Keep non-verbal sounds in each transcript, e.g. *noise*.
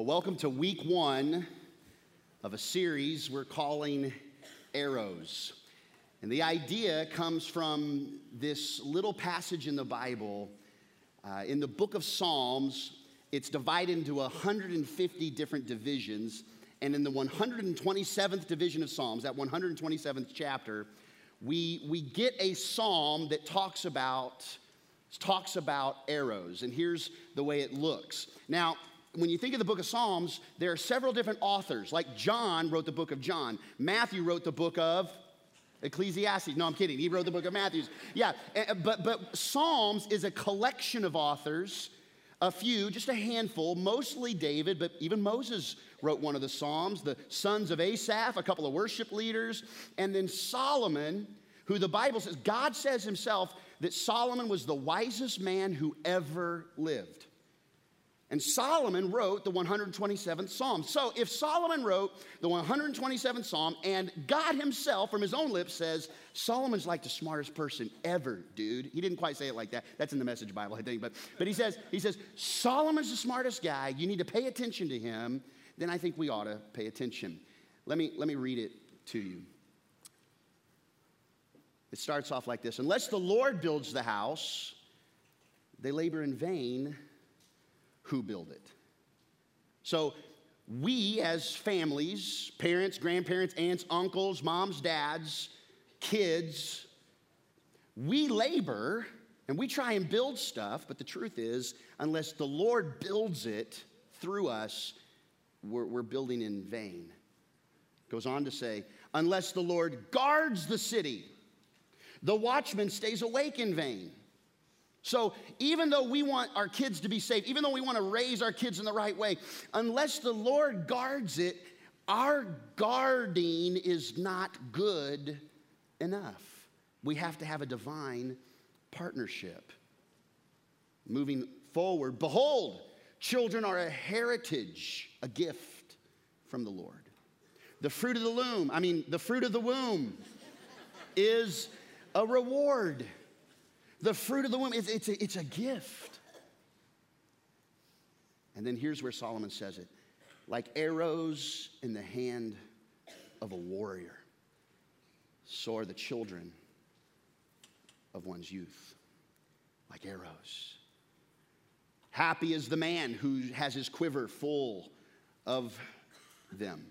Well, welcome to week one of a series we're calling Arrows. And the idea comes from this little passage in the Bible. Uh, in the book of Psalms, it's divided into 150 different divisions. And in the 127th division of Psalms, that 127th chapter, we, we get a psalm that talks about, talks about arrows. And here's the way it looks. Now, when you think of the book of Psalms, there are several different authors. Like John wrote the book of John, Matthew wrote the book of Ecclesiastes. No, I'm kidding. He wrote the book of Matthew. Yeah, eh, but, but Psalms is a collection of authors, a few, just a handful, mostly David, but even Moses wrote one of the Psalms, the sons of Asaph, a couple of worship leaders, and then Solomon, who the Bible says, God says himself that Solomon was the wisest man who ever lived. And Solomon wrote the 127th Psalm. So if Solomon wrote the 127th Psalm and God himself from his own lips says, Solomon's like the smartest person ever, dude. He didn't quite say it like that. That's in the message Bible, I think. But, but he says, he says, Solomon's the smartest guy. You need to pay attention to him. Then I think we ought to pay attention. Let me, let me read it to you. It starts off like this Unless the Lord builds the house, they labor in vain who build it. So, we as families, parents, grandparents, aunts, uncles, moms, dads, kids, we labor and we try and build stuff, but the truth is, unless the Lord builds it through us, we're, we're building in vain. Goes on to say, unless the Lord guards the city, the watchman stays awake in vain. So, even though we want our kids to be safe, even though we want to raise our kids in the right way, unless the Lord guards it, our guarding is not good enough. We have to have a divine partnership. Moving forward, behold, children are a heritage, a gift from the Lord. The fruit of the loom, I mean, the fruit of the womb is a reward. The fruit of the womb, it's, it's, a, it's a gift. And then here's where Solomon says it like arrows in the hand of a warrior, so are the children of one's youth, like arrows. Happy is the man who has his quiver full of them.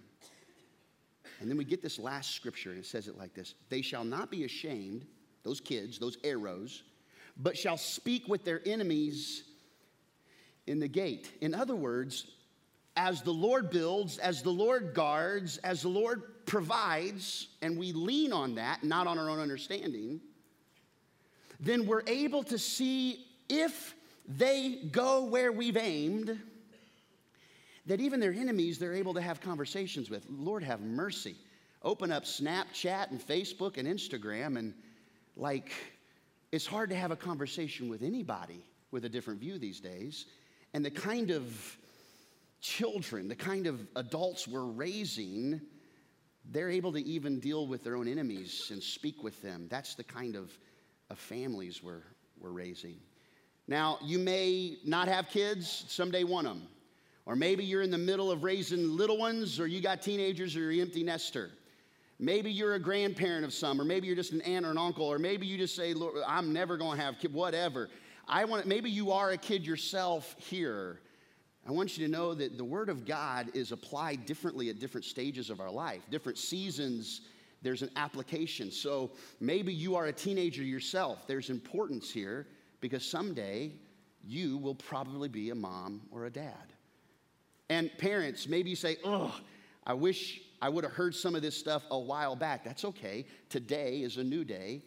And then we get this last scripture, and it says it like this They shall not be ashamed, those kids, those arrows, but shall speak with their enemies in the gate. In other words, as the Lord builds, as the Lord guards, as the Lord provides, and we lean on that, not on our own understanding, then we're able to see if they go where we've aimed, that even their enemies they're able to have conversations with. Lord, have mercy. Open up Snapchat and Facebook and Instagram, and like, it's hard to have a conversation with anybody with a different view these days. And the kind of children, the kind of adults we're raising, they're able to even deal with their own enemies and speak with them. That's the kind of, of families we're, we're raising. Now, you may not have kids, someday want them. Or maybe you're in the middle of raising little ones, or you got teenagers, or you're empty nester. Maybe you're a grandparent of some, or maybe you're just an aunt or an uncle, or maybe you just say, Lord, I'm never going to have kids, whatever. I want maybe you are a kid yourself here. I want you to know that the Word of God is applied differently at different stages of our life, different seasons. There's an application. So maybe you are a teenager yourself. There's importance here because someday you will probably be a mom or a dad. And parents, maybe you say, oh, I wish I would have heard some of this stuff a while back. That's okay. Today is a new day.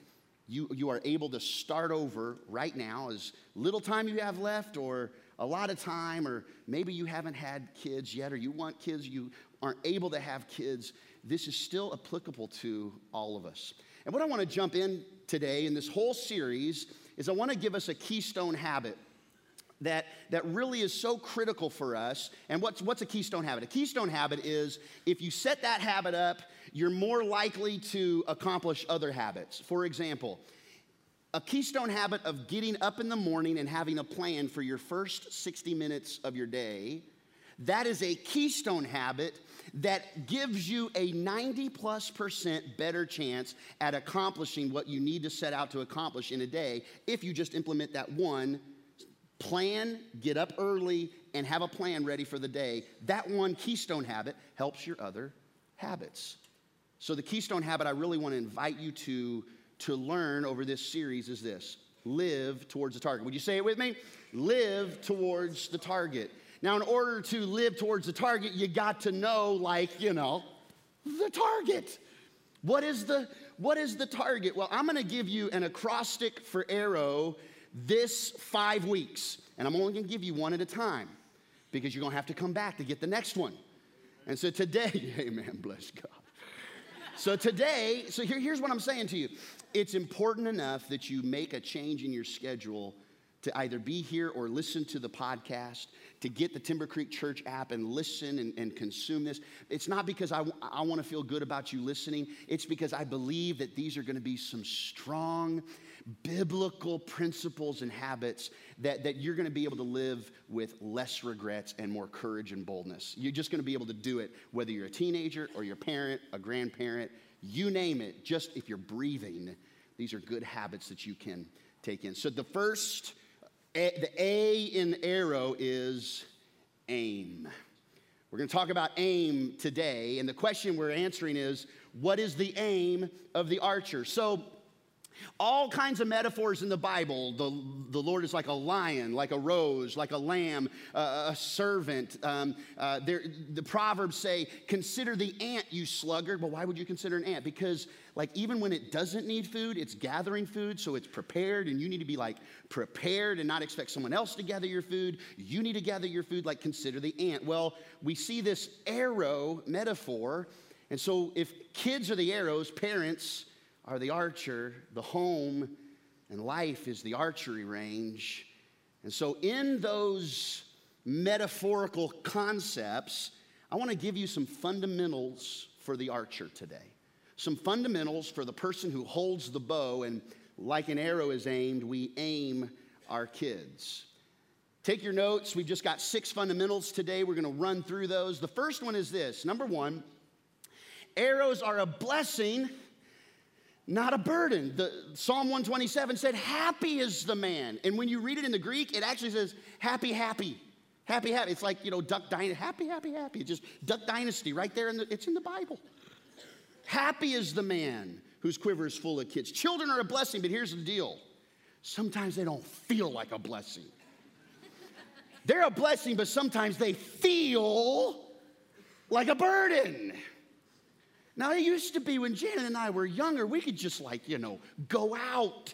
You, you are able to start over right now, as little time you have left, or a lot of time, or maybe you haven't had kids yet, or you want kids, you aren't able to have kids. This is still applicable to all of us. And what I want to jump in today in this whole series is I want to give us a keystone habit that, that really is so critical for us. And what's, what's a keystone habit? A keystone habit is if you set that habit up, you're more likely to accomplish other habits. For example, a keystone habit of getting up in the morning and having a plan for your first 60 minutes of your day that is a keystone habit that gives you a 90 plus percent better chance at accomplishing what you need to set out to accomplish in a day if you just implement that one plan, get up early, and have a plan ready for the day. That one keystone habit helps your other habits. So, the keystone habit I really want to invite you to, to learn over this series is this live towards the target. Would you say it with me? Live towards the target. Now, in order to live towards the target, you got to know, like, you know, the target. What is the, what is the target? Well, I'm gonna give you an acrostic for arrow this five weeks, and I'm only gonna give you one at a time because you're gonna have to come back to get the next one. And so today, *laughs* amen, bless God. So today, so here, here's what I'm saying to you. It's important enough that you make a change in your schedule to either be here or listen to the podcast, to get the Timber Creek Church app and listen and, and consume this. It's not because I, I want to feel good about you listening, it's because I believe that these are going to be some strong biblical principles and habits that, that you're going to be able to live with less regrets and more courage and boldness. You're just going to be able to do it whether you're a teenager or your parent, a grandparent, you name it, just if you're breathing. These are good habits that you can take in. So the first the A in arrow is aim. We're going to talk about aim today, and the question we're answering is what is the aim of the archer? So, all kinds of metaphors in the Bible. The, the Lord is like a lion, like a rose, like a lamb, uh, a servant. Um, uh, the Proverbs say, Consider the ant, you sluggard. Well, why would you consider an ant? Because, like, even when it doesn't need food, it's gathering food, so it's prepared, and you need to be like prepared and not expect someone else to gather your food. You need to gather your food, like, consider the ant. Well, we see this arrow metaphor. And so, if kids are the arrows, parents, are the archer, the home and life is the archery range. And so, in those metaphorical concepts, I want to give you some fundamentals for the archer today. Some fundamentals for the person who holds the bow, and like an arrow is aimed, we aim our kids. Take your notes. We've just got six fundamentals today. We're going to run through those. The first one is this number one, arrows are a blessing not a burden. The, Psalm 127 said, Happy is the man. And when you read it in the Greek, it actually says, Happy, happy. Happy, happy. It's like, you know, Duck Dynasty. Happy, happy, happy. It's just Duck Dynasty right there. In the, it's in the Bible. Happy is the man whose quiver is full of kids. Children are a blessing, but here's the deal sometimes they don't feel like a blessing. They're a blessing, but sometimes they feel like a burden. Now, it used to be when Janet and I were younger, we could just like, you know, go out.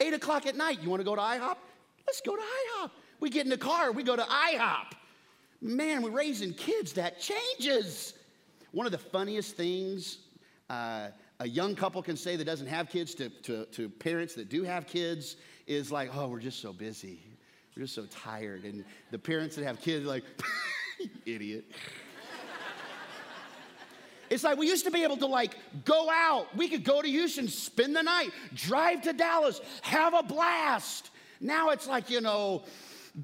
Eight o'clock at night, you want to go to IHOP? Let's go to IHOP. We get in the car, we go to IHOP. Man, we're raising kids, that changes. One of the funniest things uh, a young couple can say that doesn't have kids to, to, to parents that do have kids is like, oh, we're just so busy. We're just so tired. And the parents that have kids, are like, *laughs* idiot. It's like we used to be able to like go out. We could go to Houston, spend the night, drive to Dallas, have a blast. Now it's like, you know,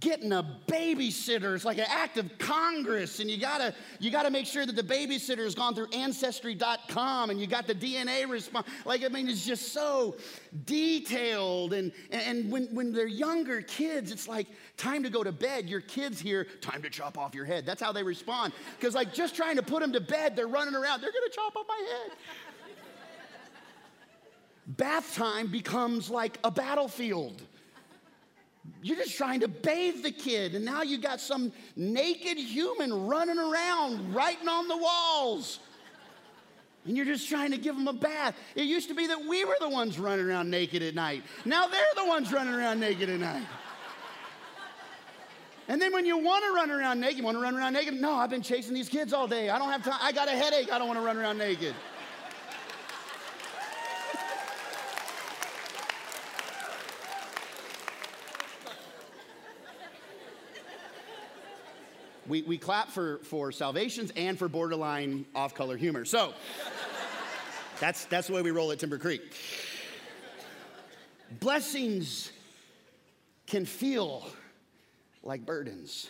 getting a babysitter. It's like an act of Congress, and you gotta you gotta make sure that the babysitter has gone through ancestry.com and you got the DNA response. Like I mean, it's just so detailed. And and when when they're younger kids, it's like time to go to bed. Your kids here, time to chop off your head. That's how they respond. Because like just trying to put them to bed, they're running around. They're gonna chop off my head. Bath time becomes like a battlefield. You're just trying to bathe the kid, and now you got some naked human running around, writing on the walls. And you're just trying to give them a bath. It used to be that we were the ones running around naked at night. Now they're the ones running around naked at night. And then when you want to run around naked, you want to run around naked? No, I've been chasing these kids all day. I don't have time. I got a headache. I don't want to run around naked. We, we clap for, for salvations and for borderline off color humor. So that's, that's the way we roll at Timber Creek. Blessings can feel like burdens.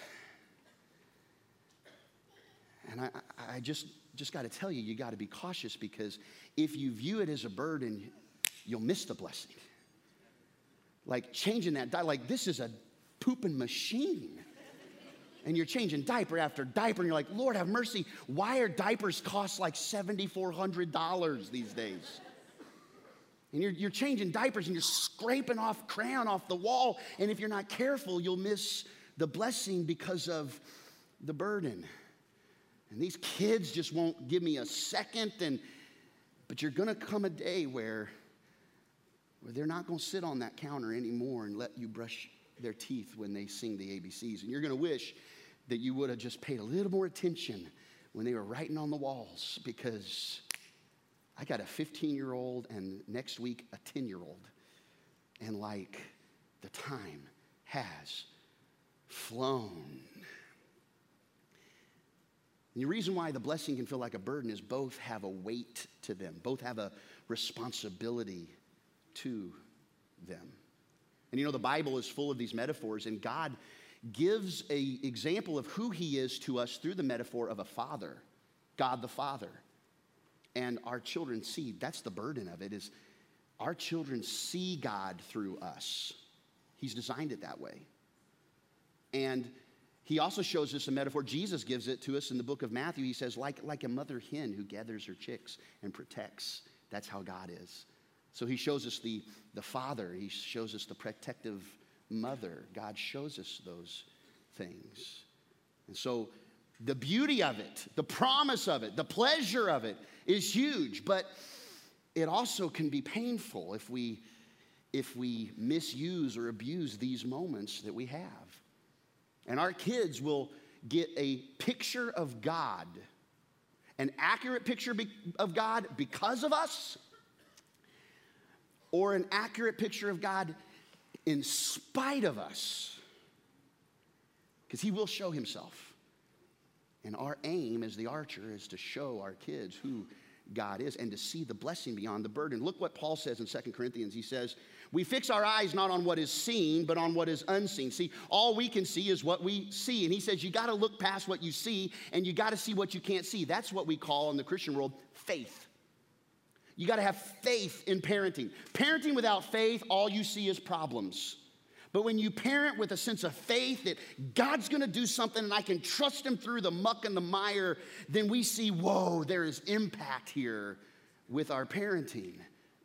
And I, I just, just got to tell you, you got to be cautious because if you view it as a burden, you'll miss the blessing. Like changing that like this is a pooping machine. And you're changing diaper after diaper, and you're like, Lord have mercy, why are diapers cost like $7,400 these days? And you're, you're changing diapers and you're scraping off crayon off the wall. And if you're not careful, you'll miss the blessing because of the burden. And these kids just won't give me a second. And but you're gonna come a day where, where they're not gonna sit on that counter anymore and let you brush their teeth when they sing the ABCs. And you're gonna wish that you would have just paid a little more attention when they were writing on the walls because I got a 15 year old and next week a 10 year old. And like the time has flown. And the reason why the blessing can feel like a burden is both have a weight to them, both have a responsibility to them. And you know, the Bible is full of these metaphors, and God gives a example of who he is to us through the metaphor of a father, God the Father. And our children see, that's the burden of it, is our children see God through us. He's designed it that way. And he also shows us a metaphor. Jesus gives it to us in the book of Matthew. He says, like, like a mother hen who gathers her chicks and protects. That's how God is. So he shows us the, the father, he shows us the protective mother. God shows us those things. And so the beauty of it, the promise of it, the pleasure of it is huge, but it also can be painful if we if we misuse or abuse these moments that we have. And our kids will get a picture of God, an accurate picture of God because of us, or an accurate picture of God in spite of us, because he will show himself. And our aim as the archer is to show our kids who God is and to see the blessing beyond the burden. Look what Paul says in Second Corinthians. He says, We fix our eyes not on what is seen, but on what is unseen. See, all we can see is what we see. And he says, You got to look past what you see and you got to see what you can't see. That's what we call in the Christian world faith. You got to have faith in parenting. Parenting without faith, all you see is problems. But when you parent with a sense of faith that God's gonna do something and I can trust Him through the muck and the mire, then we see, whoa, there is impact here with our parenting.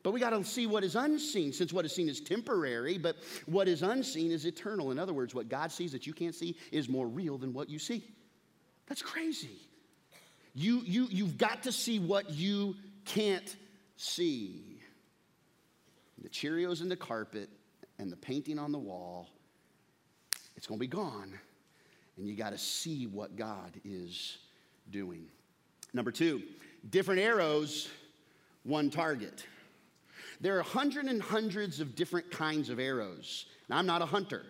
But we got to see what is unseen, since what is seen is temporary, but what is unseen is eternal. In other words, what God sees that you can't see is more real than what you see. That's crazy. You, you, you've got to see what you can't see. The Cheerios in the carpet and the painting on the wall, it's going to be gone. And you got to see what God is doing. Number two, different arrows, one target. There are hundreds and hundreds of different kinds of arrows. Now, I'm not a hunter.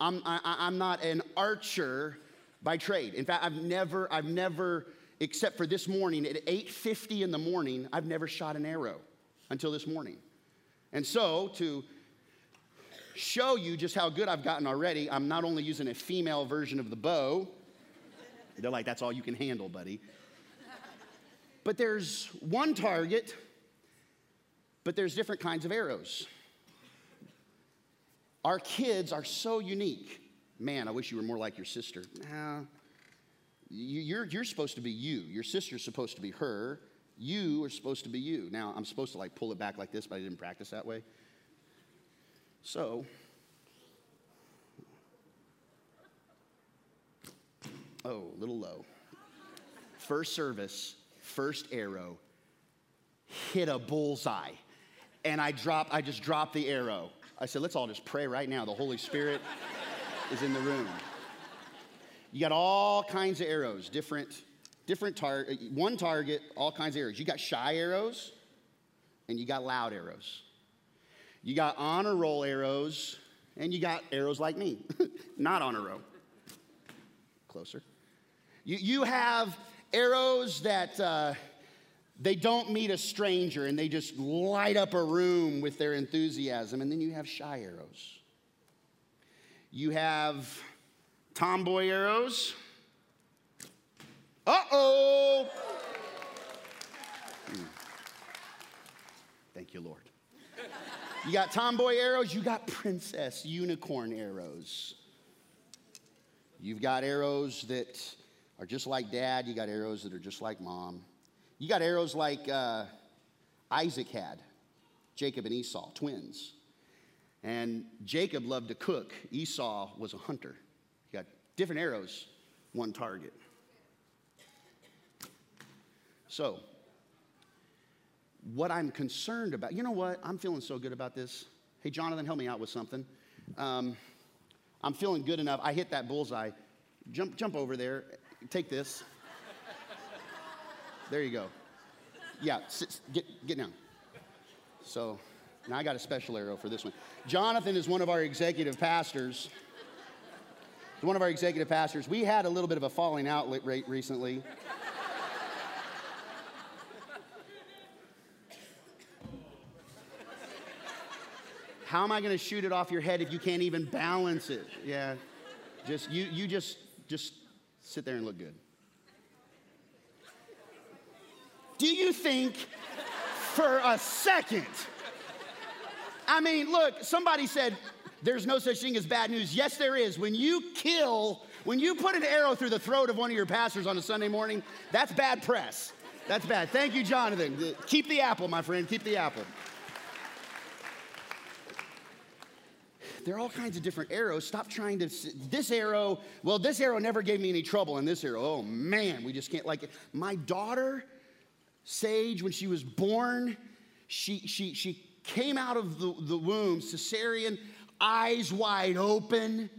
I'm, I, am not an archer by trade. In fact, I've never, I've never, except for this morning at 8:50 in the morning, I've never shot an arrow until this morning. And so, to show you just how good I've gotten already, I'm not only using a female version of the bow, they're like, that's all you can handle, buddy. But there's one target, but there's different kinds of arrows. Our kids are so unique. Man, I wish you were more like your sister. Nah, you're, you're supposed to be you. Your sister's supposed to be her. You are supposed to be you. Now, I'm supposed to like pull it back like this, but I didn't practice that way. So, oh, a little low. First service, first arrow, hit a bullseye. And I dropped, I just dropped the arrow. I said, let's all just pray right now. The Holy Spirit is in the room. You got all kinds of arrows, different, different target, one target, all kinds of arrows. You got shy arrows and you got loud arrows. You got honor roll arrows, and you got arrows like me, *laughs* not on a row. Closer. You, you have arrows that uh, they don't meet a stranger and they just light up a room with their enthusiasm. And then you have shy arrows. You have tomboy arrows, Uh oh. Thank you, Lord. You got tomboy arrows, you got princess unicorn arrows. You've got arrows that are just like dad, you got arrows that are just like mom. You got arrows like uh, Isaac had, Jacob and Esau, twins. And Jacob loved to cook, Esau was a hunter. Different arrows, one target. So, what I'm concerned about, you know what? I'm feeling so good about this. Hey, Jonathan, help me out with something. Um, I'm feeling good enough. I hit that bullseye. Jump, jump over there. Take this. There you go. Yeah, sit, get, get down. So now I got a special arrow for this one. Jonathan is one of our executive pastors. One of our executive pastors. We had a little bit of a falling out rate recently. How am I going to shoot it off your head if you can't even balance it? Yeah. Just you you just just sit there and look good. Do you think for a second? I mean, look, somebody said there's no such thing as bad news. Yes, there is. When you kill, when you put an arrow through the throat of one of your pastors on a Sunday morning, that's bad press. That's bad. Thank you, Jonathan. Keep the apple, my friend. Keep the apple. there are all kinds of different arrows. Stop trying to, this arrow, well, this arrow never gave me any trouble, and this arrow, oh man, we just can't like it. My daughter, Sage, when she was born, she, she, she came out of the, the womb, cesarean, eyes wide open,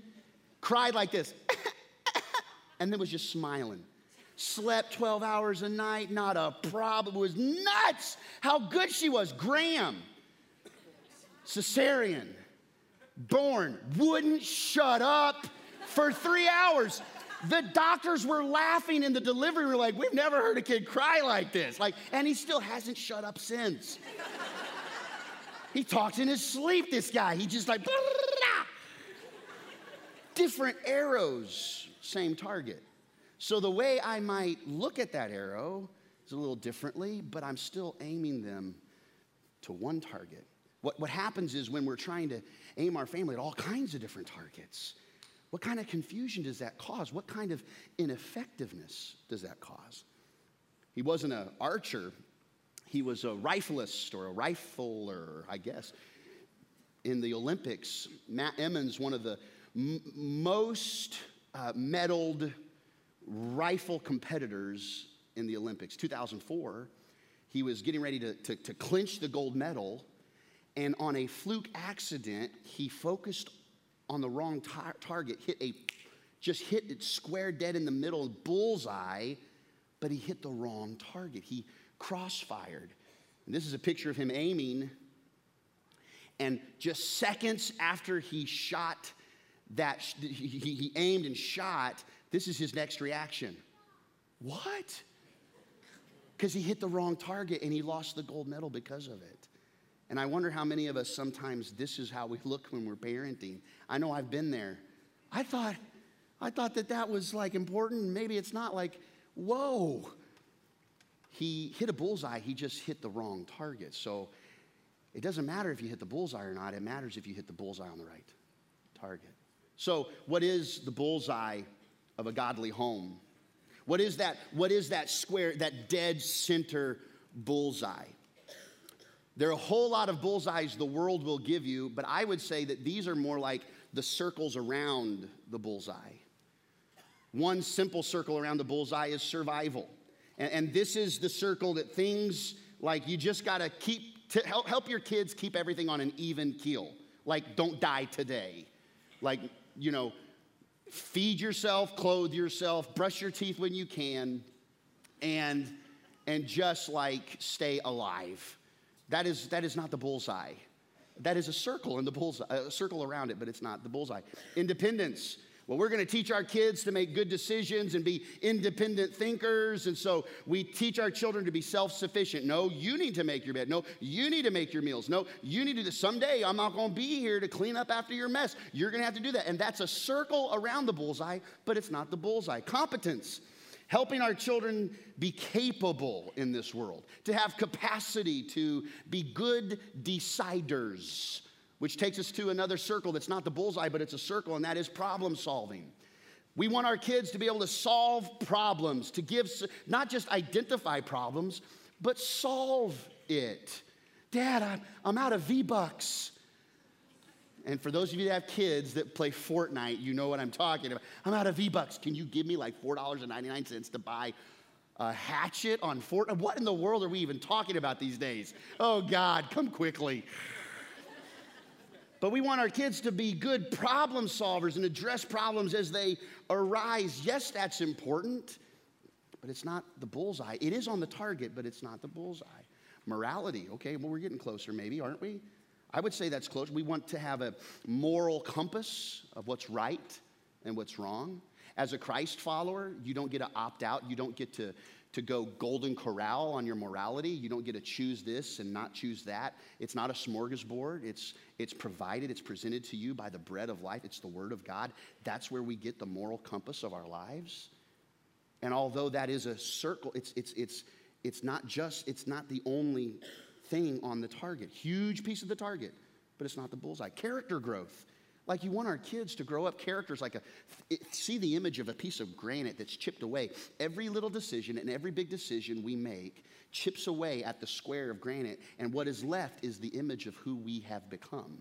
cried like this, *laughs* and then was just smiling. Slept 12 hours a night, not a problem. It was nuts how good she was. Graham, cesarean born, wouldn't shut up for three hours. The doctors were laughing in the delivery room, like, we've never heard a kid cry like this. Like, and he still hasn't shut up since. He talks in his sleep, this guy. He just like, different arrows, same target. So the way I might look at that arrow is a little differently, but I'm still aiming them to one target. What, what happens is when we're trying to aim our family at all kinds of different targets, what kind of confusion does that cause? What kind of ineffectiveness does that cause? He wasn't an archer, he was a rifleist or a rifler, I guess. In the Olympics, Matt Emmons, one of the m- most uh, medaled rifle competitors in the Olympics, 2004, he was getting ready to, to, to clinch the gold medal and on a fluke accident, he focused on the wrong tar- target, hit a, just hit it square dead in the middle, bullseye, but he hit the wrong target. He crossfired. And this is a picture of him aiming. And just seconds after he shot that, he, aimed and shot, this is his next reaction. What? Because he hit the wrong target and he lost the gold medal because of it. And I wonder how many of us sometimes this is how we look when we're parenting. I know I've been there. I thought, I thought that that was like important. Maybe it's not like, whoa. He hit a bullseye, he just hit the wrong target. So it doesn't matter if you hit the bullseye or not, it matters if you hit the bullseye on the right target. So, what is the bullseye of a godly home? What is that? What is that square, that dead center bullseye? There are a whole lot of bullseyes the world will give you, but I would say that these are more like the circles around the bullseye. One simple circle around the bullseye is survival. And, and this is the circle that things like you just got to keep, to help, help your kids keep everything on an even keel. Like, don't die today. Like, you know, feed yourself, clothe yourself, brush your teeth when you can, and, and just like stay alive. That is, that is not the bullseye. That is a circle in the bullseye, a circle around it, but it's not the bullseye. Independence. Well, we're going to teach our kids to make good decisions and be independent thinkers. And so we teach our children to be self sufficient. No, you need to make your bed. No, you need to make your meals. No, you need to do Someday I'm not going to be here to clean up after your mess. You're going to have to do that. And that's a circle around the bullseye, but it's not the bullseye. Competence helping our children be capable in this world, to have capacity to be good deciders, which takes us to another circle that's not the bullseye, but it's a circle, and that is problem solving. We want our kids to be able to solve problems, to give, not just identify problems, but solve it. Dad, I'm, I'm out of V Bucks. And for those of you that have kids that play Fortnite, you know what I'm talking about. I'm out of V Bucks. Can you give me like $4.99 to buy a hatchet on Fortnite? What in the world are we even talking about these days? Oh, God, come quickly. But we want our kids to be good problem solvers and address problems as they arise. Yes, that's important, but it's not the bullseye. It is on the target, but it's not the bullseye. Morality, okay, well, we're getting closer, maybe, aren't we? I would say that's close. We want to have a moral compass of what's right and what's wrong. As a Christ follower, you don't get to opt out. You don't get to, to go golden corral on your morality. You don't get to choose this and not choose that. It's not a smorgasbord. It's, it's provided, it's presented to you by the bread of life. It's the Word of God. That's where we get the moral compass of our lives. And although that is a circle, it's, it's, it's, it's not just, it's not the only thing on the target. Huge piece of the target, but it's not the bullseye. Character growth. Like you want our kids to grow up characters like a, see the image of a piece of granite that's chipped away. Every little decision and every big decision we make chips away at the square of granite, and what is left is the image of who we have become.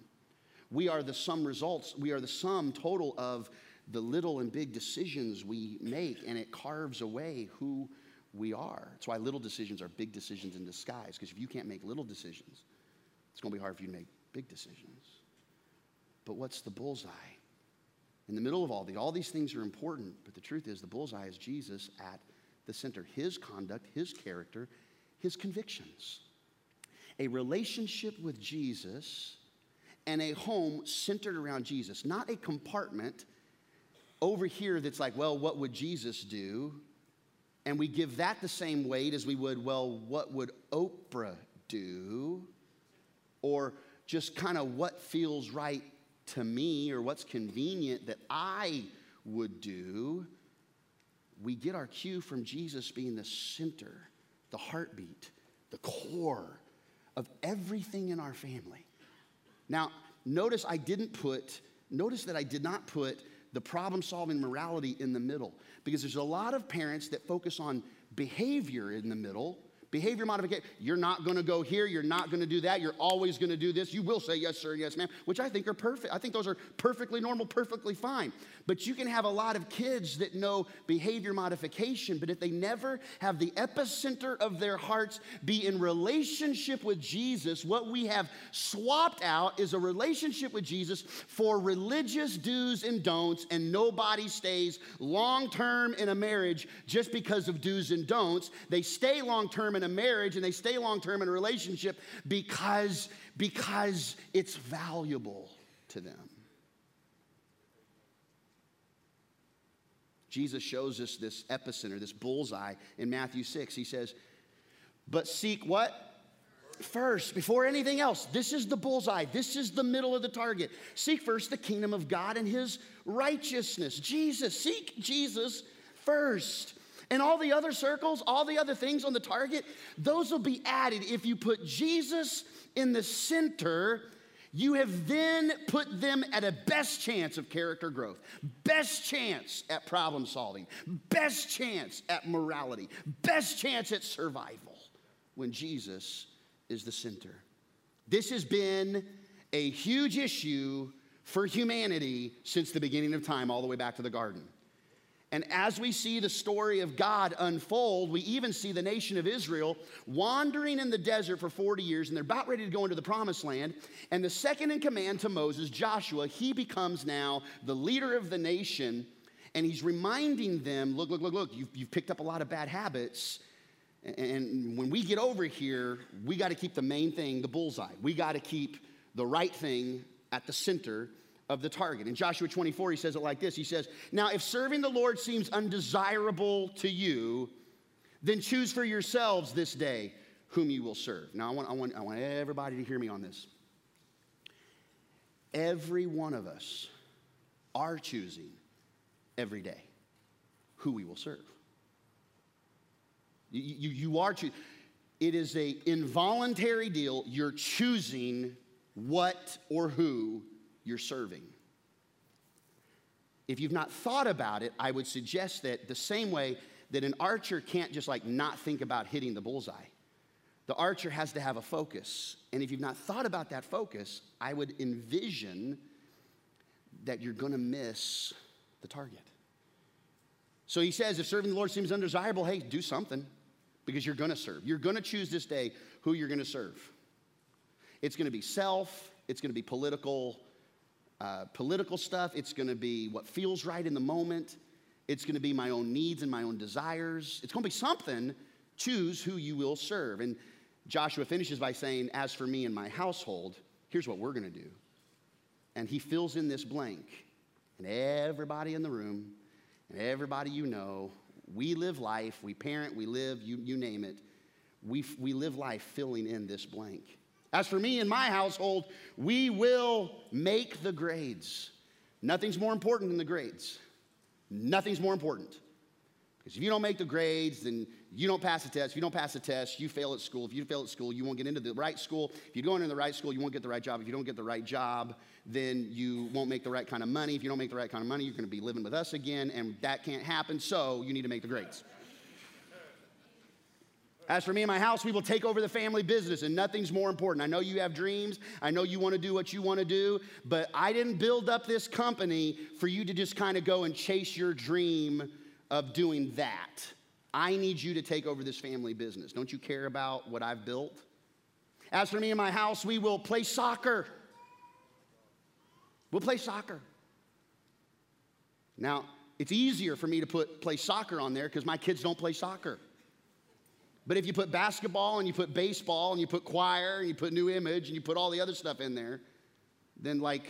We are the sum results, we are the sum total of the little and big decisions we make, and it carves away who we are. That's why little decisions are big decisions in disguise, because if you can't make little decisions, it's going to be hard for you to make big decisions. But what's the bullseye? In the middle of all these, all these things are important, but the truth is the bullseye is Jesus at the center. His conduct, his character, his convictions. A relationship with Jesus and a home centered around Jesus, not a compartment over here that's like, well, what would Jesus do? and we give that the same weight as we would, well, what would Oprah do? Or just kind of what feels right to me or what's convenient that I would do. We get our cue from Jesus being the center, the heartbeat, the core of everything in our family. Now, notice I didn't put, notice that I did not put the problem solving morality in the middle because there's a lot of parents that focus on behavior in the middle behavior modification. You're not going to go here. You're not going to do that. You're always going to do this. You will say yes, sir, yes, ma'am, which I think are perfect. I think those are perfectly normal, perfectly fine. But you can have a lot of kids that know behavior modification, but if they never have the epicenter of their hearts be in relationship with Jesus, what we have swapped out is a relationship with Jesus for religious do's and don'ts, and nobody stays long term in a marriage just because of do's and don'ts. They stay long term in a marriage and they stay long term in a relationship because, because it's valuable to them. Jesus shows us this epicenter, this bullseye in Matthew 6. He says, But seek what? First, before anything else, this is the bullseye. This is the middle of the target. Seek first the kingdom of God and his righteousness. Jesus, seek Jesus first. And all the other circles, all the other things on the target, those will be added. If you put Jesus in the center, you have then put them at a best chance of character growth, best chance at problem solving, best chance at morality, best chance at survival when Jesus is the center. This has been a huge issue for humanity since the beginning of time, all the way back to the garden. And as we see the story of God unfold, we even see the nation of Israel wandering in the desert for 40 years, and they're about ready to go into the promised land. And the second in command to Moses, Joshua, he becomes now the leader of the nation, and he's reminding them look, look, look, look, you've, you've picked up a lot of bad habits. And when we get over here, we got to keep the main thing, the bullseye. We got to keep the right thing at the center of the target. In Joshua 24, he says it like this He says, Now, if serving the Lord seems undesirable to you, then choose for yourselves this day whom you will serve. Now, I want, I want, I want everybody to hear me on this. Every one of us are choosing every day who we will serve. You, you, you are choosing. It is a involuntary deal. You're choosing what or who you're serving. If you've not thought about it, I would suggest that the same way that an archer can't just like not think about hitting the bullseye. The archer has to have a focus. And if you've not thought about that focus, I would envision that you're to miss the target. So he says, if serving the Lord seems undesirable, hey, do something because you're to serve. You're to choose this day who you're to serve. It's to be self, it's to be political, uh, political stuff, it's going to be what feels right in the moment, it's going to be my own needs and my own desires. It's going to be something. Choose who you will serve. And Joshua finishes by saying, As for me and my household, here's what we're going to do. And he fills in this blank. And everybody in the room, and everybody you know, we live life, we parent, we live, you, you name it. We, we live life filling in this blank. As for me and my household, we will make the grades. Nothing's more important than the grades. Nothing's more important. Because if you don't make the grades, then you don't pass the test. If you don't pass the test, you fail at school. If you fail at school, you won't get into the right school. If you go into the right school, you won't get the right job. If you don't get the right job, then you won't make the right kind of money. If you don't make the right kind of money, you're going to be living with us again, and that can't happen, so you need to make the grades. As for me and my house, we will take over the family business, and nothing's more important. I know you have dreams. I know you want to do what you want to do, but I didn't build up this company for you to just kind of go and chase your dream of doing that. I need you to take over this family business. Don't you care about what I've built? As for me and my house, we will play soccer. We'll play soccer. Now, it's easier for me to put play soccer on there because my kids don't play soccer. But if you put basketball and you put baseball and you put choir and you put new image and you put all the other stuff in there, then like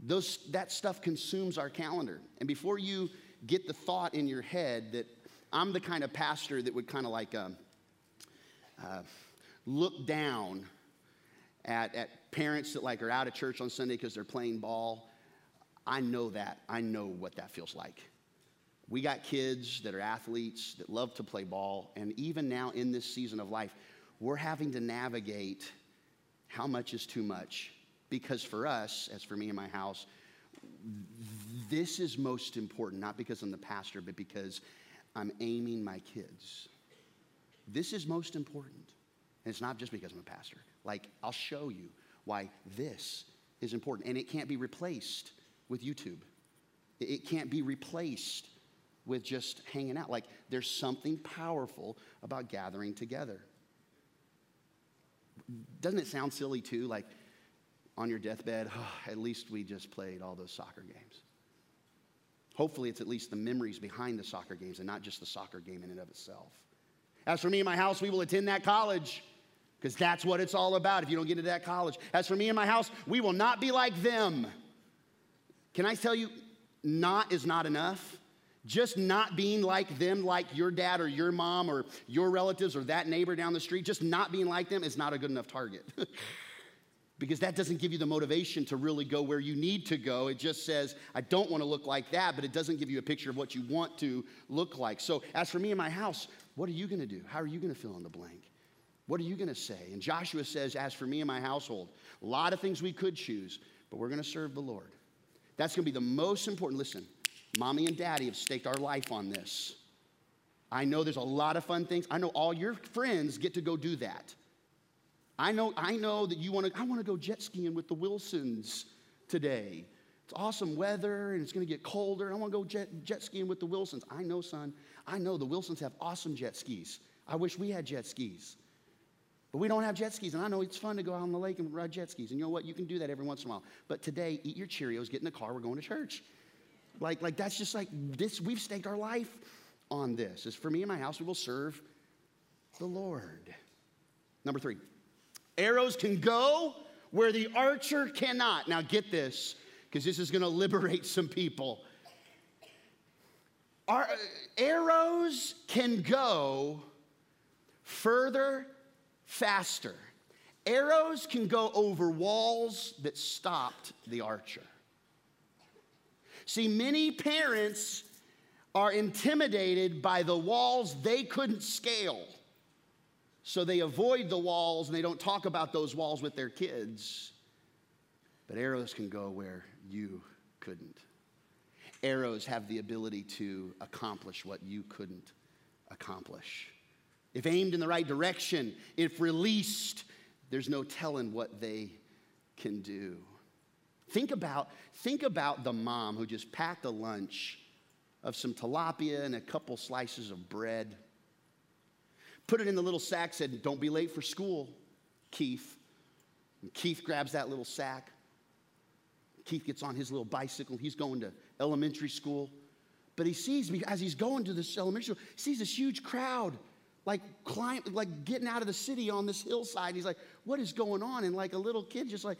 those that stuff consumes our calendar. And before you get the thought in your head that I'm the kind of pastor that would kind of like um, uh, look down at, at parents that like are out of church on Sunday because they're playing ball. I know that. I know what that feels like. We got kids that are athletes that love to play ball, and even now in this season of life, we're having to navigate how much is too much. Because for us, as for me and my house, this is most important, not because I'm the pastor, but because I'm aiming my kids. This is most important. And it's not just because I'm a pastor. Like, I'll show you why this is important. And it can't be replaced with YouTube, it can't be replaced with just hanging out. Like, there's something powerful about gathering together. Doesn't it sound silly, too? Like, on your deathbed, oh, *sighs* at least we just played all those soccer games. Hopefully, it's at least the memories behind the soccer games and not just the soccer game in and of itself. As for me and my house, we will attend that college because that's what it's all about if you don't get into that college. As for me and my house, we will not be like them. Can I tell you, not is not enough? Just not being like them, like your dad or your mom or your relatives or that neighbor down the street, just not being like them is not a good enough target. *laughs* because that doesn't give you the motivation to really go where you need to go. It just says, I don't want to look like that, but it doesn't give you a picture of what you want to look like. So, as for me and my house, what are you going to do? How are you going to fill in the blank? What are you going to say? And Joshua says, As for me and my household, a lot of things we could choose, but we're going to serve the Lord. That's going to be the most important. Listen, mommy and daddy have staked our life on this. I know there's a lot of fun things. I know all your friends get to go do that. I know, I know that you want to, I want to go jet skiing with the Wilsons today. It's awesome weather and it's going to get colder. I want to go jet, jet skiing with the Wilsons. I know, son. I know the Wilsons have awesome jet skis. I wish we had jet skis. But we don't have jet skis, and I know it's fun to go out on the lake and ride jet skis. And you know what? You can do that every once in a while. But today, eat your Cheerios, get in the car, we're going to church. Like, like that's just like this, we've staked our life on this. As for me and my house, we will serve the Lord. Number three, arrows can go where the archer cannot. Now get this, because this is going to liberate some people. Our, arrows can go further faster. Arrows can go over walls that stopped the archer. See, many parents are intimidated by the walls they couldn't scale. So they avoid the walls and they don't talk about those walls with their kids. But arrows can go where you couldn't. Arrows have the ability to accomplish what you couldn't accomplish. If aimed in the right direction, if released, there's no telling what they can do. Think about, think about the mom who just packed a lunch of some tilapia and a couple slices of bread. Put it in the little sack, said, Don't be late for school, Keith. And Keith grabs that little sack. Keith gets on his little bicycle. He's going to elementary school. But he sees me as he's going to this elementary school, he sees this huge crowd like climb, like getting out of the city on this hillside. He's like, what is going on? And like a little kid just like,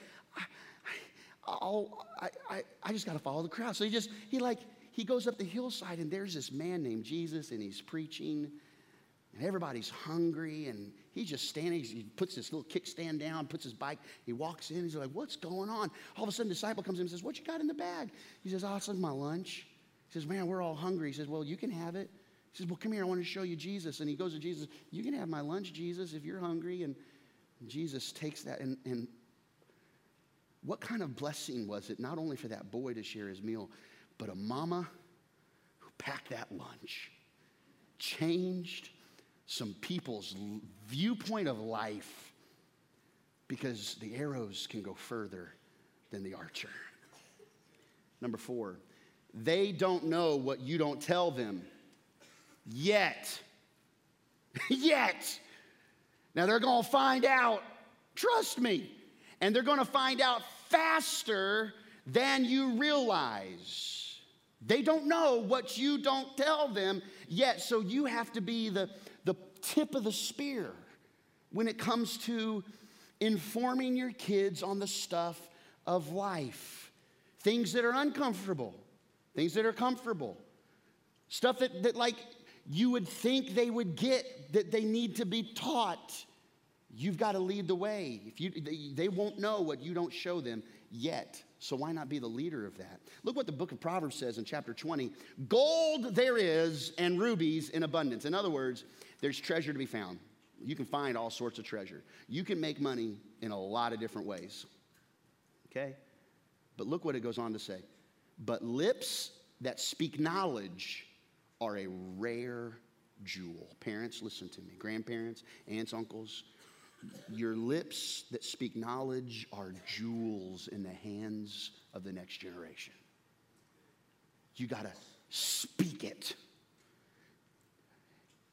I, I, I, I just got to follow the crowd. So he just, he like, he goes up the hillside and there's this man named Jesus and he's preaching and everybody's hungry and he's just standing. He puts this little kickstand down, puts his bike. He walks in. He's like, what's going on? All of a sudden, disciple comes in and says, what you got in the bag? He says, oh, it's like my lunch. He says, man, we're all hungry. He says, well, you can have it. He says, Well, come here, I want to show you Jesus. And he goes to Jesus, You can have my lunch, Jesus, if you're hungry. And Jesus takes that. And, and what kind of blessing was it, not only for that boy to share his meal, but a mama who packed that lunch, changed some people's viewpoint of life because the arrows can go further than the archer. Number four, they don't know what you don't tell them. Yet. *laughs* Yet. Now they're going to find out, trust me, and they're going to find out faster than you realize. They don't know what you don't tell them yet, so you have to be the, the tip of the spear when it comes to informing your kids on the stuff of life. Things that are uncomfortable, things that are comfortable, stuff that, that like you would think they would get that they need to be taught. You've got to lead the way. If you, they, they won't know what you don't show them yet. So why not be the leader of that? Look what the book of Proverbs says in chapter 20 Gold there is, and rubies in abundance. In other words, there's treasure to be found. You can find all sorts of treasure. You can make money in a lot of different ways. Okay? But look what it goes on to say. But lips that speak knowledge are a rare jewel. Parents, listen to me. Grandparents, aunts, uncles, your lips that speak knowledge are jewels in the hands of the next generation. You got to speak it.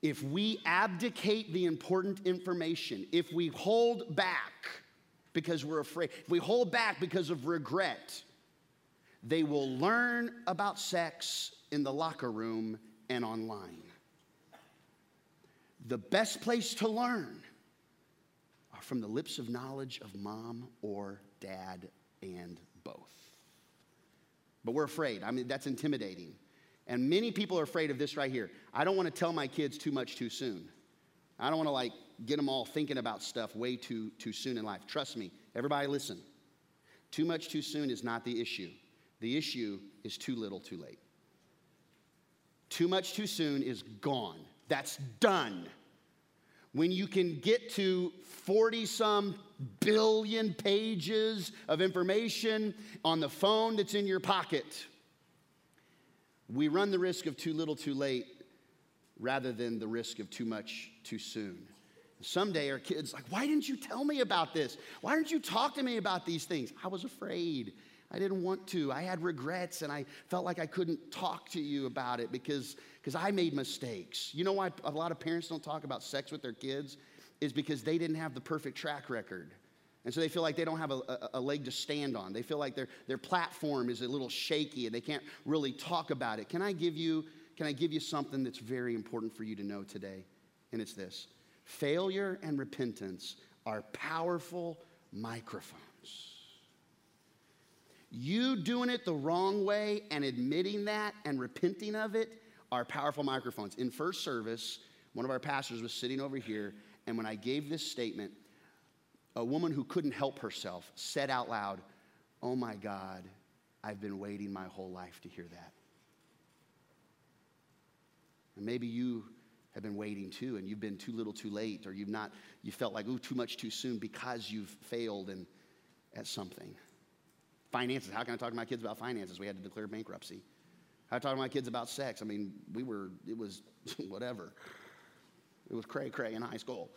If we abdicate the important information, if we hold back because we're afraid, if we hold back because of regret, they will learn about sex in the locker room and online. The best place to learn are from the lips of knowledge of mom or dad and both. But we're afraid. I mean, that's intimidating. And many people are afraid of this right here. I don't want to tell my kids too much too soon. I don't want to like get them all thinking about stuff way too too soon in life. Trust me. Everybody listen. Too much too soon is not the issue. The issue is too little too late. Too much too soon is gone. That's done. When you can get to 40 some billion pages of information on the phone that's in your pocket, we run the risk of too little too late rather than the risk of too much too soon. Someday our kids like, why didn't you tell me about this? Why didn't you talk to me about these things? I was afraid. I didn't want to. I had regrets and I felt like I couldn't talk to you about it because, because I made mistakes. You know why a lot of parents don't talk about sex with their kids? Is because they didn't have the perfect track record. And so they feel like they don't have a, a, a, leg to stand on. They feel like their, their platform is a little shaky and they can't really talk about it. Can I give you, can I give you something that's very important for you to know today? And it's this failure and repentance are powerful microphones. You doing it the wrong way and admitting that and repenting of it are powerful microphones. In first service, one of our pastors was sitting over here, and when I gave this statement, a woman who couldn't help herself said out loud, Oh my God, I've been waiting my whole life to hear that. And maybe you have been waiting too, and you've been too little too late, or you've not, you felt like, ooh, too much too soon because you've failed and, at something. Finances. How can I talk to my kids about finances? We had to declare bankruptcy. How I talk to my kids about sex? I mean, we were, it was *laughs* whatever. It was cray cray in high school.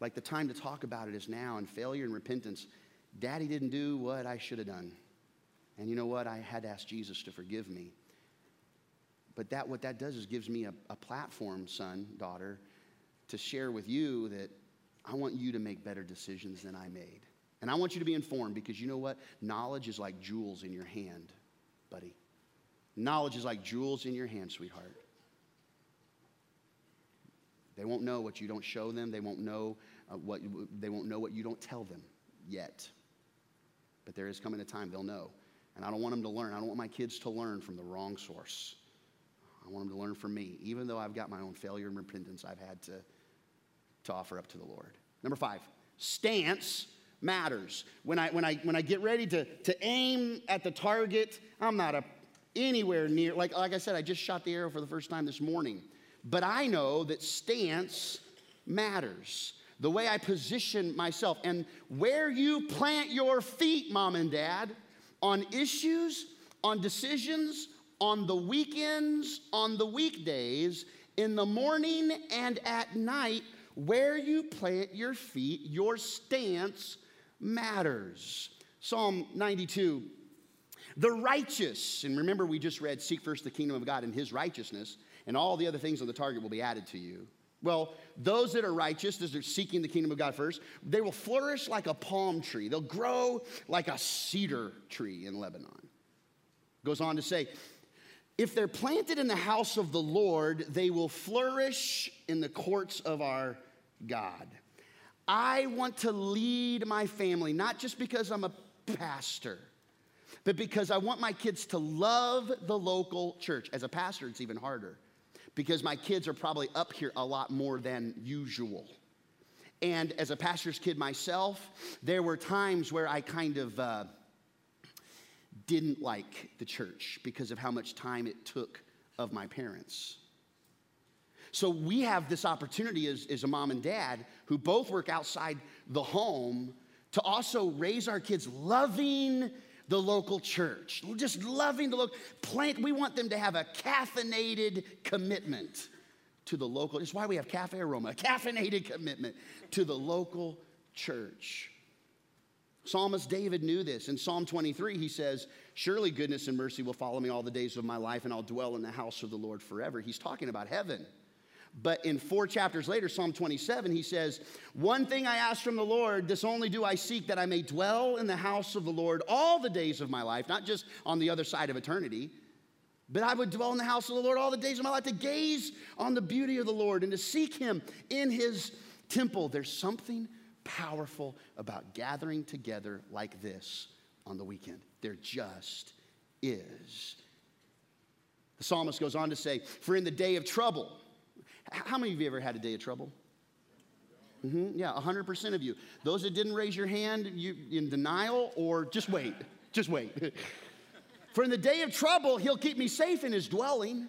like the time to talk about it is now, and failure and repentance. Daddy didn't do what I should have done. And you know what? I had to ask Jesus to forgive me. But that what that does is gives me a, a platform, son, daughter, to share with you that I want you to make better decisions than I made. And I want you to be informed because you know what? Knowledge is like jewels in your hand, buddy. Knowledge is like jewels in your hand, sweetheart. They won't know what you don't show them. They won't know uh, what they won't know what you don't tell them yet. But there is coming a time they'll know. And I don't want them to learn. I don't want my kids to learn from the wrong source. I want them to learn from me, even though I've got my own failure and repentance I've had to, to offer up to the Lord. Number five, stance matters. When I, when I, when I get ready to, to aim at the target, I'm not a, anywhere near, like, like I said, I just shot the arrow for the first time this morning. But I know that stance matters. The way I position myself and where you plant your feet, mom and dad, on issues, on decisions, on the weekends, on the weekdays, in the morning and at night, where you plant your feet, your stance matters. Psalm 92. The righteous, and remember we just read, Seek first the kingdom of God and his righteousness, and all the other things on the target will be added to you. Well, those that are righteous, as they're seeking the kingdom of God first, they will flourish like a palm tree. They'll grow like a cedar tree in Lebanon. Goes on to say, if they're planted in the house of the Lord, they will flourish in the courts of our God. I want to lead my family, not just because I'm a pastor, but because I want my kids to love the local church. As a pastor, it's even harder because my kids are probably up here a lot more than usual. And as a pastor's kid myself, there were times where I kind of uh, didn't like the church because of how much time it took of my parents. So we have this opportunity as, as a mom and dad who both work outside the home to also raise our kids loving the local church, just loving the local plant. We want them to have a caffeinated commitment to the local. It's why we have Cafe Aroma, a *laughs* caffeinated commitment to the local church. Psalmist David knew this. In Psalm 23, he says, Surely goodness and mercy will follow me all the days of my life, and I'll dwell in the house of the Lord forever. He's talking about heaven. But in four chapters later, Psalm 27, he says, One thing I ask from the Lord, this only do I seek, that I may dwell in the house of the Lord all the days of my life, not just on the other side of eternity, but I would dwell in the house of the Lord all the days of my life to gaze on the beauty of the Lord and to seek him in his temple. There's something powerful about gathering together like this on the weekend. There just is. The psalmist goes on to say, For in the day of trouble, how many of you ever had a day of trouble? Mm-hmm, yeah, 100% of you. Those that didn't raise your hand, you in denial, or just wait, just wait. *laughs* For in the day of trouble, he'll keep me safe in his dwelling.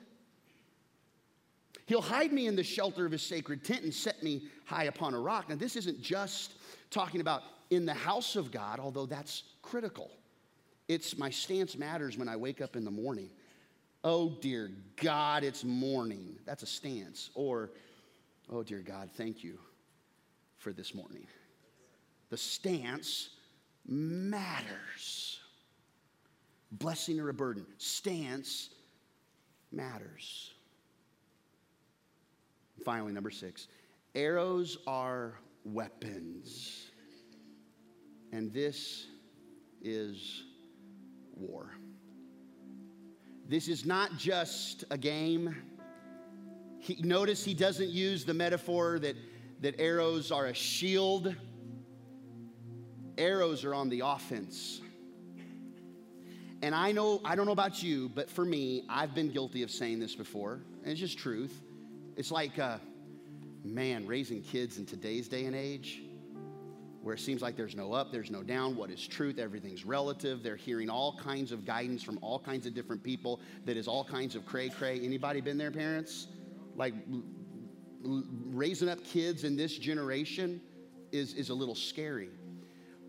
He'll hide me in the shelter of his sacred tent and set me high upon a rock. Now, this isn't just talking about in the house of God, although that's critical. It's my stance matters when I wake up in the morning. Oh, dear God, it's morning. That's a stance. Or, oh, dear God, thank you for this morning. The stance matters. Blessing or a burden. Stance matters. Finally, number six arrows are weapons. And this is war. This is not just a game. He, notice he doesn't use the metaphor that, that arrows are a shield, arrows are on the offense. And I know, I don't know about you, but for me, I've been guilty of saying this before, and it's just truth. It's like, uh, man, raising kids in today's day and age, where it seems like there's no up, there's no down. What is truth? Everything's relative. They're hearing all kinds of guidance from all kinds of different people that is all kinds of cray cray. Anybody been there, parents? Like raising up kids in this generation is, is a little scary.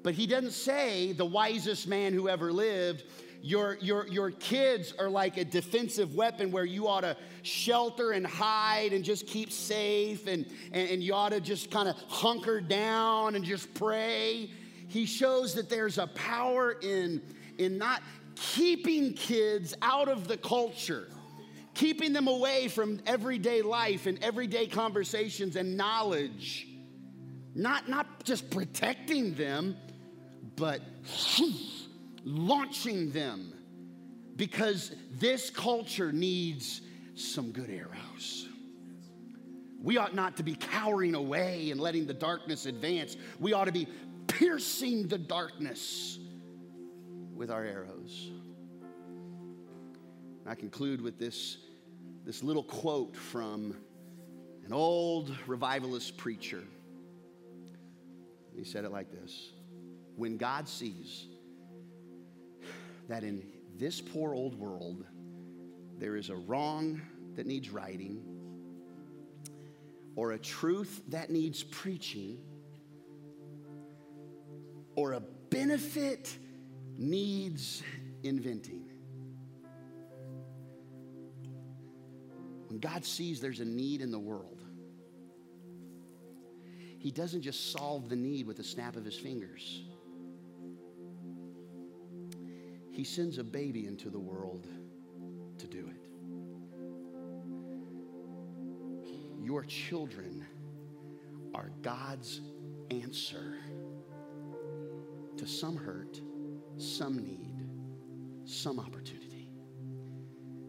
But he doesn't say the wisest man who ever lived your, your, your kids are like a defensive weapon where you ought to shelter and hide and just keep safe and, and, and you ought to just kind of hunker down and just pray. He shows that there's a power in, in not keeping kids out of the culture, keeping them away from everyday life and everyday conversations and knowledge. Not, not just protecting them, but launching them because this culture needs some good arrows. We ought not to be cowering away and letting the darkness advance. We ought to be piercing the darkness with our arrows. And I conclude with this, this little quote from an old revivalist preacher. He said it like this When God sees that in this poor old world, there is a wrong that needs righting, or a truth that needs preaching, or a benefit needs inventing. When God sees there's a need in the world, He doesn't just solve the need with a snap of His fingers. He sends a baby into the world to do it. Your children are God's answer to some hurt, some need, some opportunity.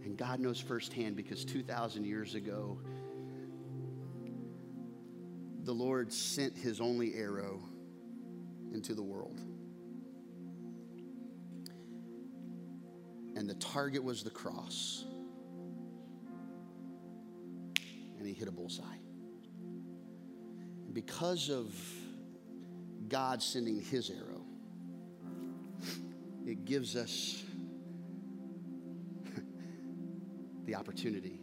And God knows firsthand because 2,000 years ago, the Lord sent his only arrow into the world. Target was the cross. And he hit a bullseye. And because of God sending his arrow, it gives us *laughs* the opportunity,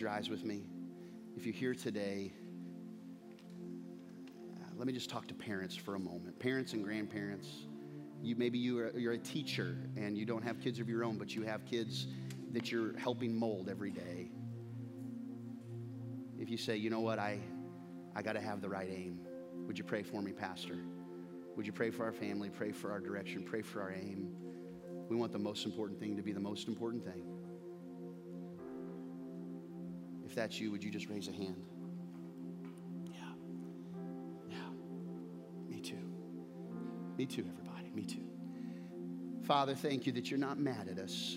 close your eyes with me? If you're here today, uh, let me just talk to parents for a moment. Parents and grandparents, you maybe you are, you're a teacher and you don't have kids of your own, but you have kids that you're helping mold every day. If you say, you know what, I, I got to have the right aim, would you pray for me, Pastor? Would you pray for our family, pray for our direction, pray for our aim? We want the most important thing to be the most important thing. If that's you, would you just raise a hand? Yeah. Yeah. Me too. Me too, everybody. Me too. Father, thank you that you're not mad at us.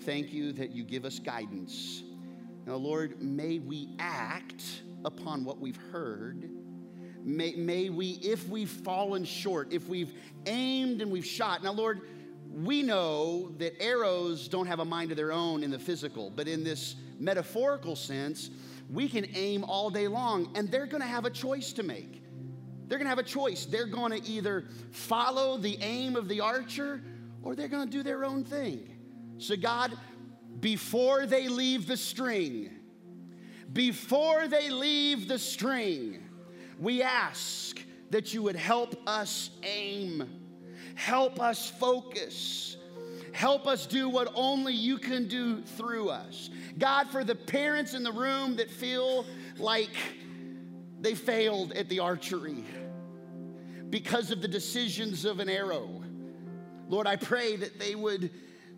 Thank you that you give us guidance. Now, Lord, may we act upon what we've heard. May, may we, if we've fallen short, if we've aimed and we've shot. Now, Lord, we know that arrows don't have a mind of their own in the physical, but in this metaphorical sense, we can aim all day long, and they're gonna have a choice to make. They're gonna have a choice. They're gonna either follow the aim of the archer or they're gonna do their own thing. So, God, before they leave the string, before they leave the string, we ask that you would help us aim, help us focus, help us do what only you can do through us. God, for the parents in the room that feel like they failed at the archery because of the decisions of an arrow. Lord, I pray that they would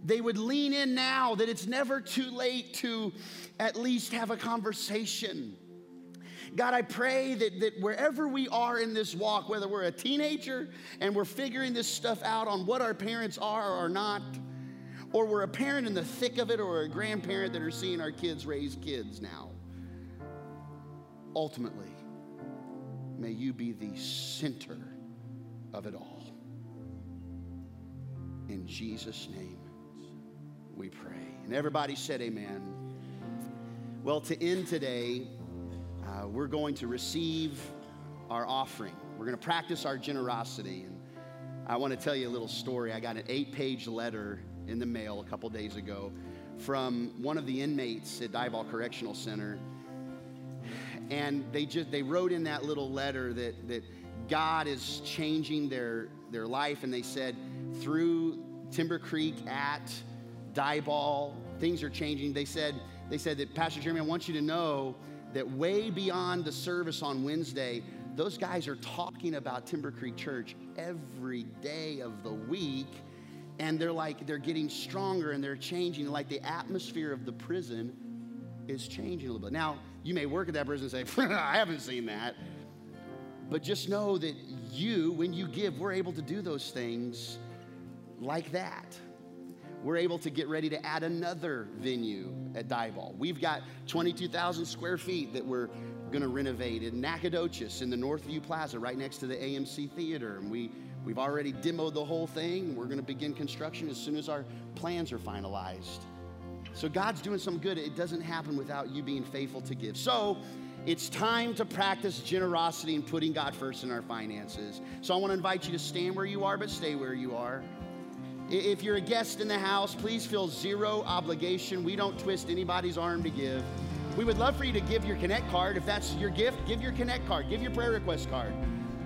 they would lean in now that it's never too late to at least have a conversation. God, I pray that, that wherever we are in this walk, whether we're a teenager and we're figuring this stuff out on what our parents are or are not, or we're a parent in the thick of it, or a grandparent that are seeing our kids raise kids now. Ultimately, may you be the center of it all. In Jesus' name, we pray. And everybody said, Amen. Well, to end today, uh, we're going to receive our offering. We're going to practice our generosity. And I want to tell you a little story. I got an eight page letter in the mail a couple days ago from one of the inmates at Diboll Correctional Center. And they just they wrote in that little letter that that God is changing their their life, and they said through Timber Creek at Diboll, things are changing. They said they said that Pastor Jeremy, I want you to know that way beyond the service on Wednesday, those guys are talking about Timber Creek Church every day of the week. And they're like, they're getting stronger and they're changing. Like the atmosphere of the prison is changing a little bit. Now, you may work at that prison and say, *laughs* I haven't seen that. But just know that you, when you give, we're able to do those things like that. We're able to get ready to add another venue at Diboll. We've got 22,000 square feet that we're going to renovate in Nacogdoches in the Northview Plaza right next to the AMC Theater. And we, we've already demoed the whole thing. We're going to begin construction as soon as our plans are finalized. So God's doing some good. It doesn't happen without you being faithful to give. So it's time to practice generosity and putting God first in our finances. So I want to invite you to stand where you are, but stay where you are. If you're a guest in the house, please feel zero obligation. We don't twist anybody's arm to give. We would love for you to give your Connect card. If that's your gift, give your Connect card, give your prayer request card.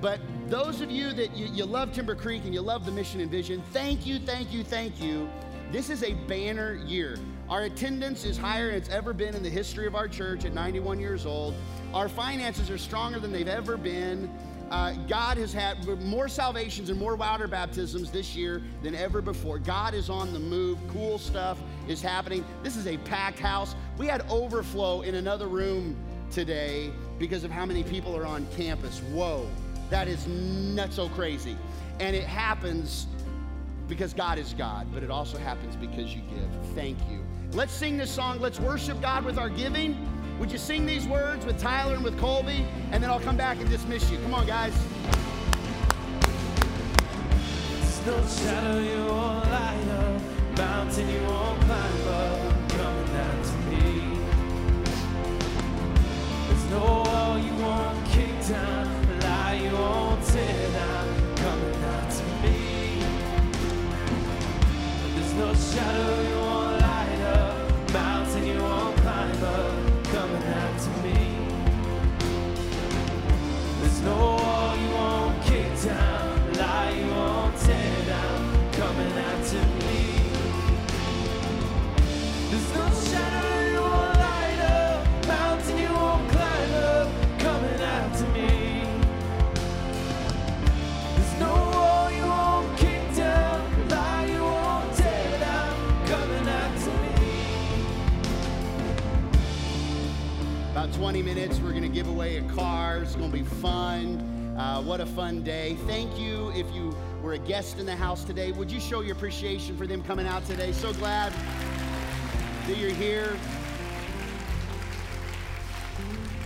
But those of you that you, you love Timber Creek and you love the mission and vision, thank you, thank you, thank you. This is a banner year. Our attendance is higher than it's ever been in the history of our church at 91 years old. Our finances are stronger than they've ever been. Uh, God has had more salvations and more water baptisms this year than ever before. God is on the move. Cool stuff is happening. This is a packed house. We had overflow in another room today because of how many people are on campus. Whoa, that is not so crazy. And it happens because God is God, but it also happens because you give. Thank you. Let's sing this song. Let's worship God with our giving. Would you sing these words with Tyler and with Colby? And then I'll come back and dismiss you. Come on, guys. There's no shadow you won't light up, mountain you won't climb up, coming down to me. There's no wall you won't kick down, lie you won't tear down, coming down to me. There's no shadow you won't fun day. Thank you if you were a guest in the house today. Would you show your appreciation for them coming out today? So glad that you're here.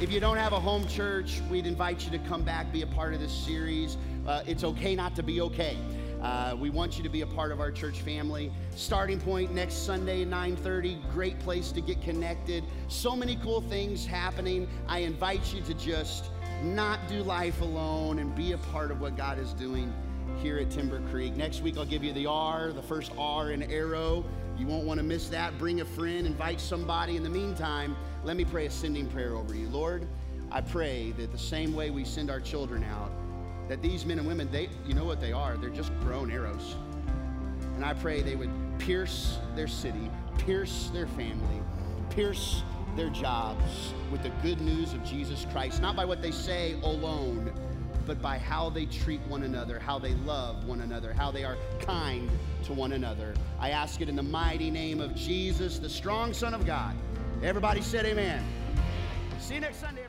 If you don't have a home church, we'd invite you to come back, be a part of this series. Uh, it's okay not to be okay. Uh, we want you to be a part of our church family. Starting point next Sunday at 9:30. Great place to get connected. So many cool things happening. I invite you to just not do life alone and be a part of what God is doing here at Timber Creek. Next week I'll give you the R, the first R in arrow. You won't want to miss that. Bring a friend, invite somebody. In the meantime, let me pray a sending prayer over you. Lord, I pray that the same way we send our children out, that these men and women, they you know what they are. They're just grown arrows. And I pray they would pierce their city, pierce their family, pierce their jobs with the good news of Jesus Christ, not by what they say alone, but by how they treat one another, how they love one another, how they are kind to one another. I ask it in the mighty name of Jesus, the strong Son of God. Everybody said amen. See you next Sunday.